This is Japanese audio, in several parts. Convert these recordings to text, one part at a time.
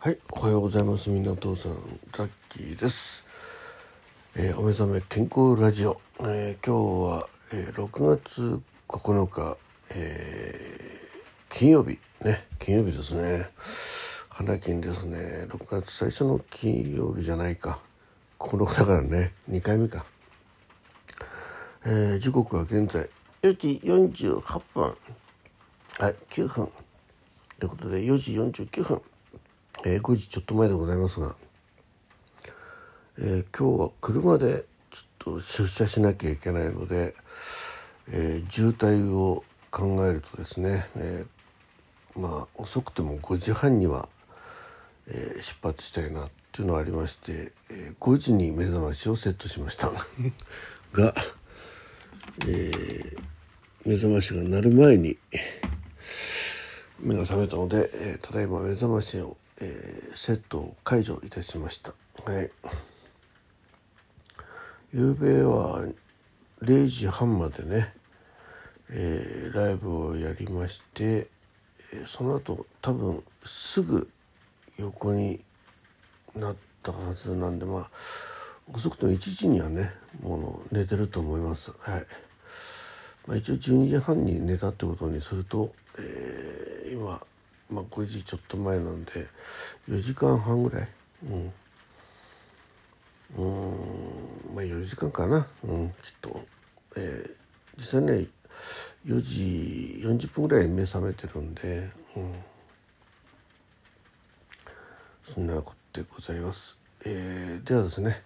はい、おはようございます。みんなお父さん、ザッキーです。えーお目覚め健康ラジオ。えー今日は、えー6月9日、え金曜日ね、金曜日ですね。花金ですね。6月最初の金曜日じゃないか。9日だからね、2回目か。え時刻は現在4時48分。はい、9分。ということで、4時49分。えー5時ちょっと前でございますが、えー今日は車でちょっと出社しなきゃいけないので、えー渋滞を考えるとですね、えまあ遅くても5時半には、え出発したいなっていうのがありまして、え5時に目覚ましをセットしました。が、え目覚ましが鳴る前に目が覚めたので、えただいま目覚ましを、えーセットを解除いたしました。はい。夕べは0時半までね、えーライブをやりまして、その後多分すぐ横になったはずなんでまあ遅くとも1時にはねもう寝てると思います。はい。まあ、一応12時半に寝たってことにすると、えー今、まあ、5時ちょっと前なんで4時間半ぐらい？うん。うんまあ4時間かな？うんきっと、えー実際ね4時40分ぐらい目覚めてるんで、うん、そんなことでございます、えーではですね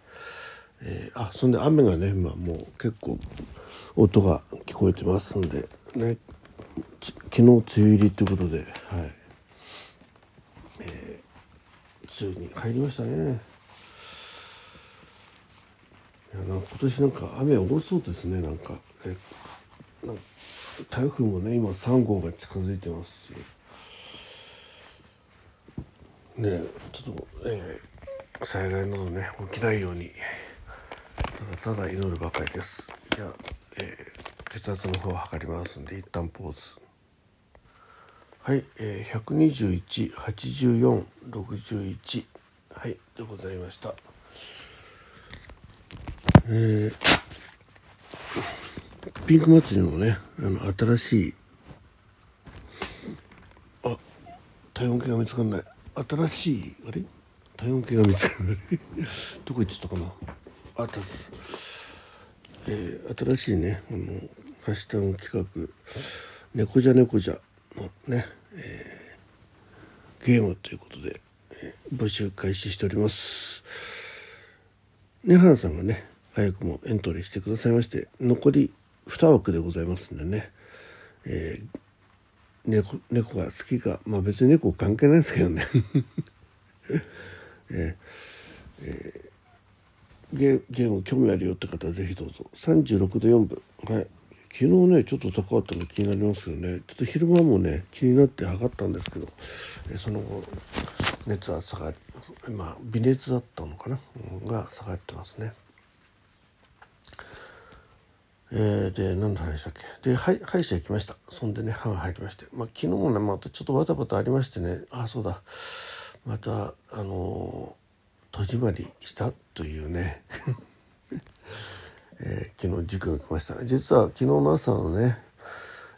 えーあそんで雨がね今もう結構音が聞こえてますんでね。昨日梅雨入りということではい。ー梅雨に入りましたね。いや今年なんか雨多そうですねなんか。えな台風もね今3号が近づいてますし。ねちょっと、えー災害などね起きないようにただただ祈るばかりです。じゃあ、え血圧の方を測りますんで一旦ポーズ。はい、えー、1218461はいでございました。えーピンク祭りのねあの新しいあ体温計が見つかんない。新しいあれ？体温計が見つかんない。どこ行ってたかな？あたえー新しいねあのハッシュタグ企画「猫じゃ猫じゃ」のね、えーゲームということで、えー募集開始しております。ねはなさんがね早くもエントリーしてくださいまして残り2枠でございますんでね、えー猫猫が好きかまあ別に猫関係ないですけどね。えーゲゲーム興味あるよって方はぜひどうぞ。36度4分。はい。昨日ねちょっと高かったの気になりますけどね。ちょっと昼間もね気になって測ったんですけどえその後熱は下がりまあ微熱だったのかな、が下がってますね。えーで何の話だっけ？ではい歯医者行きました。そんでね歯が入りまして。まあ昨日もねまたちょっとバタバタありましてね。あそうだ。またあのー戸締まりしたというね、えー昨日塾が来ました。実は昨日の朝のね、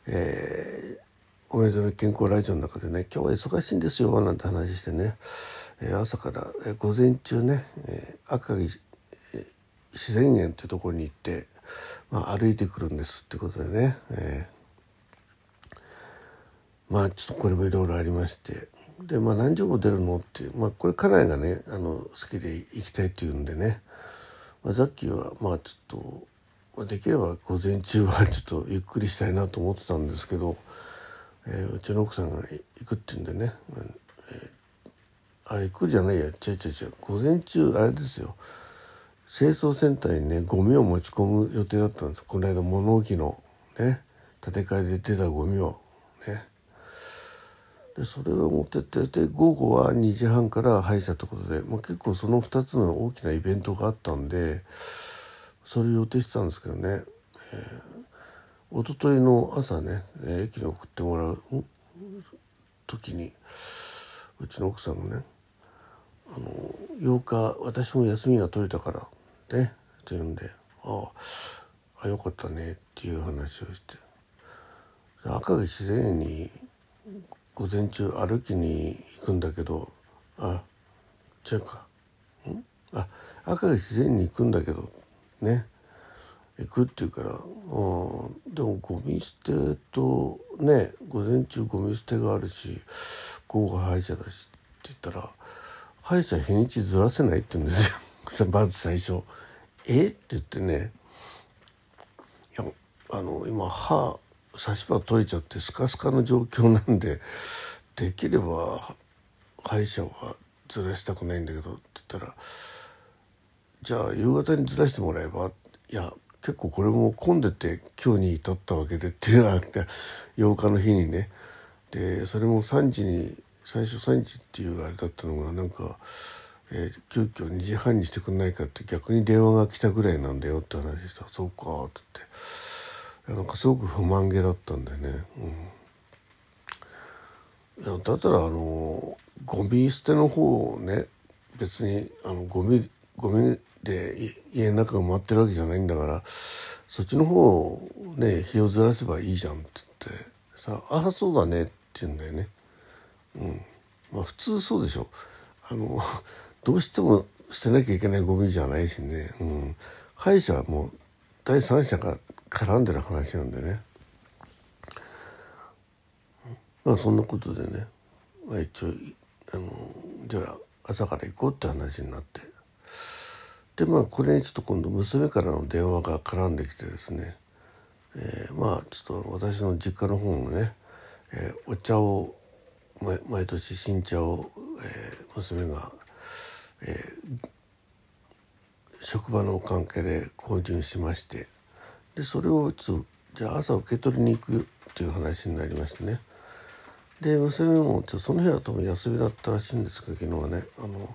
えーお目覚め健康ラジオの中でね「今日は忙しいんですよ」なんて話してね、えー朝から、えー午前中ね、えー赤城えー自然園っていうところに行って、まあ、歩いてくるんですってことでね、えーまあちょっとこれもいろいろありましてでまあ何時も出るのってまあこれ家内がねあの好きで行きたいっていうんでね、まあ、ザッキーはまあちょっとまあできれば午前中はちょっとゆっくりしたいなと思ってたんですけど、えーうちの奥さんが行くって言うんでね、えーあ行くじゃないや違う違う違う午前中あれですよ。清掃センターにねゴミを持ち込む予定だったんです。この間物置のね建て替えで出たゴミをでそれを持ってってで午後は2時半から歯医者ってことで、まあ、結構その2つの大きなイベントがあったんでそれを予定してたんですけどね、えー、一昨日の朝ね、えー駅に送ってもらう時にうちの奥さんがねあの8日私も休みが取れたからねって言うんでああよかったねっていう話をして赤城自然に午前中歩きに行くんだけどあ違うか。ん？あ赤城自然に行くんだけどね。行くって言うから、うん、でもゴミ捨てとね午前中ゴミ捨てがあるし午後歯医者だしって言ったら歯医者日にちずらせないって言うんですよ。まず最初。え？って言ってね。いやあの今歯差し歯取れちゃってスカスカの状況なんで できれば歯医者はずらしたくないんだけどって言ったらじゃあ夕方にずらしてもらえば？いや結構これも混んでて今日に至ったわけでっていうのがあって8日の日にね。でそれも3時に最初3時っていうあれだったのがなんか、えー、急遽2時半にしてくんないかって逆に電話が来たぐらいなんだよって話した。ら「そうか」っつって。なんかすごく不満げだったんだよね。うん、いやだったらあのゴミ捨ての方をね別にあのゴミゴミで家の中が回ってるわけじゃないんだからそっちの方をね日をずらせばいいじゃんって言ってさ「ああそうだね」って言うんだよね。うん。まあ、普通そうでしょ。あのどうしても捨てなきゃいけないゴミじゃないしね、うん、歯医者はもう第三者が絡んでる話なんでね。まあそんなことでね、まあ、一応あのじゃあ朝から行こうって話になって。でまあこれにちょっと今度娘からの電話が絡んできてですね、えー、まあちょっと私の実家の方のね、えー、お茶を毎年新茶を、えー、娘が、えー、職場の関係で購入しましてでそれをちょっとじゃあ朝受け取りに行くっていう話になりましてね。で娘もちょその日は多分休みだったらしいんですけど昨日はねあの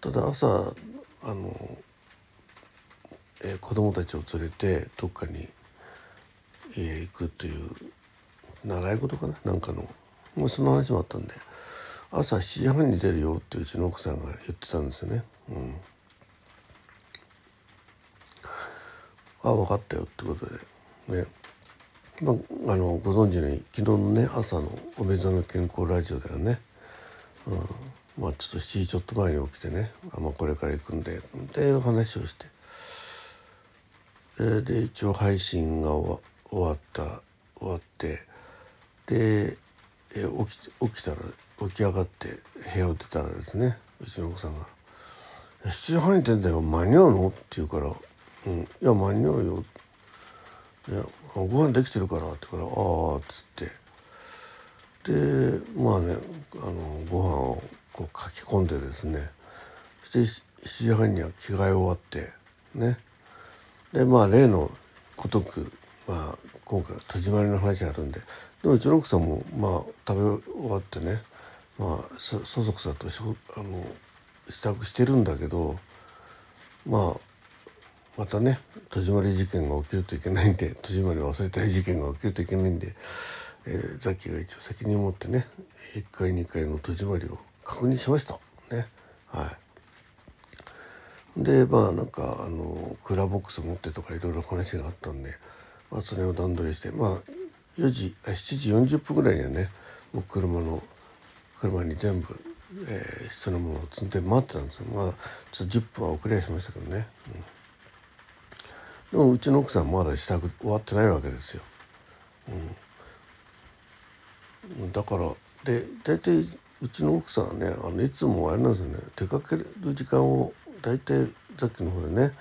ただ朝あの、えー、子供たちを連れてどっかに、えー、行くという習い事かな？なんかのもうその話もあったんで朝7時半に出るよってうちの奥さんが言ってたんですよね。うん。あ分かったよってことで。ね、まあ、あのご存知のように昨日のね朝の「おめざの健康ラジオ」だよね、うん、まあちょっと7時ちょっと前に起きてねあ、まあ、これから行くんでっていう話をして、え、で一応配信が終わった終わってでえ起き起きたら起き上がって部屋を出たらですねうちの奥さんが「7時半に出んだよ間に合うの?」って言うから「うん。いや間に合うよ」いや「ご飯できてるから」ってから「ああ」っつって。でまあねあのご飯をこう書き込んでですね。そして7時半には着替え終わってね。でまあ例のごとくまあ今回戸締まりの話があるんで。でもうちの奥さんもまあ食べ終わってね。まあそそそくさとしあの支度してるんだけどまあまたね戸締まり事件が起きるといけないんで戸締まりを忘れたい事件が起きるといけないんで、えー、ザキが一応責任を持ってね1回2回の戸締まりを確認しましたね。はい。でまあなんかあのクーラーボックス持ってとかいろいろ話があったんで、まあ、それを段取りしてまあ4時7時40分ぐらいにはねもう車の車に全部、えー、必要なものを積んで待ってたんですよ。まあちょっと10分は遅れはしましたけどね、うん、でもうちの奥さんまだ支度終わってないわけですよ、うん、だからで大体うちの奥さんはねあのいつもあれなんですよね出かける時間を大体さっきの方でね、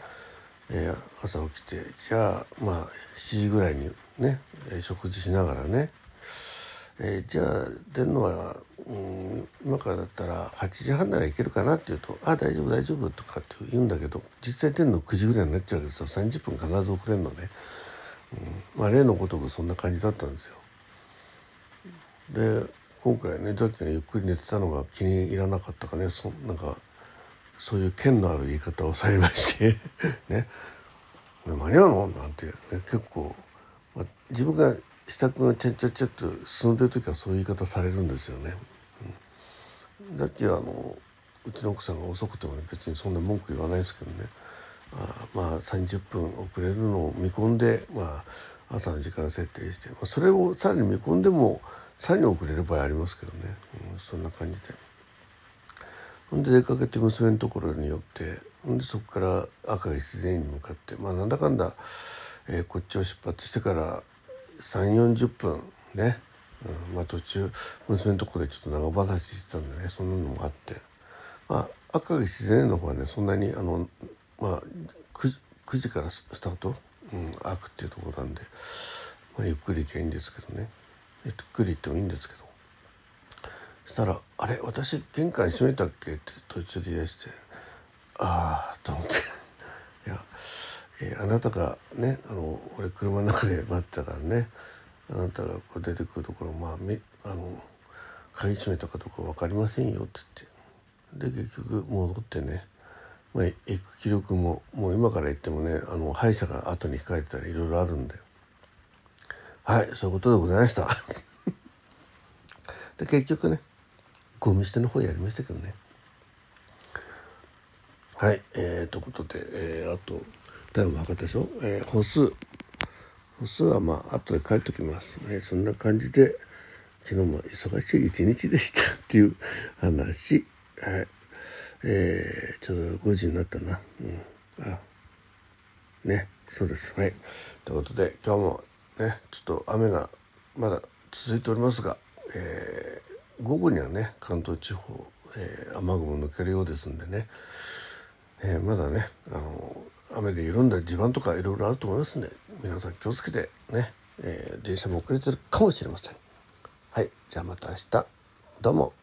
えー、朝起きてじゃあまあ7時ぐらいにね食事しながらね、えー、じゃあ出るのは、うん、今からだったら8時半ならいけるかなって言うと「あ大丈夫大丈夫」とかって言うんだけど実際出るの9時ぐらいになっちゃうけどさ30分必ず遅れるのね、うん、まあ例のごとくそんな感じだったんですよ。で今回ねザッキがゆっくり寝てたのが気に入らなかったかねそなんかそういう剣のある言い方をされまして ね「間に合うの?」なんて、ね、結構まあ、自分が支度がちゃっちゃっちゃっと進んでる時はそういう言い方されるんですよね。うん、だっけあのうちの奥さんが遅くてもね別にそんな文句言わないですけどねあまあ30分遅れるのを見込んで、まあ、朝の時間設定して、まあ、それをさらに見込んでもさらに遅れる場合ありますけどね、うん、そんな感じで。ほんで出かけて娘のところに寄ってほんでそこから赤城自然に向かってまあなんだかんだ、えー、こっちを出発してから3 4 0分ね、うん。まあ、途中娘のところでちょっと長話してたんでねそんなのもあって、まあ、赤城自然の方はねそんなにあの、まあ9、9, 時からスタート、うん、開くっていうところなんで、まあ、ゆっくり行けばいいんですけどね。ゆっくり行ってもいいんですけど。そしたら「あれ私玄関閉めたっけ?」って途中で言い出して「ああ」と思って。いや、えー、あなたがねあの俺車の中で待ってたからね。あなたがこう出てくるところまあめあの鍵閉めたかどうか分かりませんよって言って。で結局戻ってね、まあ、行く気力ももう今から言ってもねあの歯医者が後に控えてたらいろいろあるんで。はいそういうことでございました。で結局ねゴミ捨ての方やりましたけどね。はいえー、ということで、えー、あとタイム測ったでしょ、えー、歩数。歩数はまあ後で書いときますね。そんな感じで昨日も忙しい一日でしたっていう話。はい。えー、ちょうど5時になったな。うん。あ。ね。そうです。はい。ということで今日もねちょっと雨がまだ続いておりますが、えー午後にはね関東地方、えー、雨雲抜けるようですんでね、えー、まだねあの雨で緩んだ地盤とかいろいろあると思いますんで皆さん気をつけてね、えー、電車も遅れてるかもしれません。はいじゃあまた明日どうも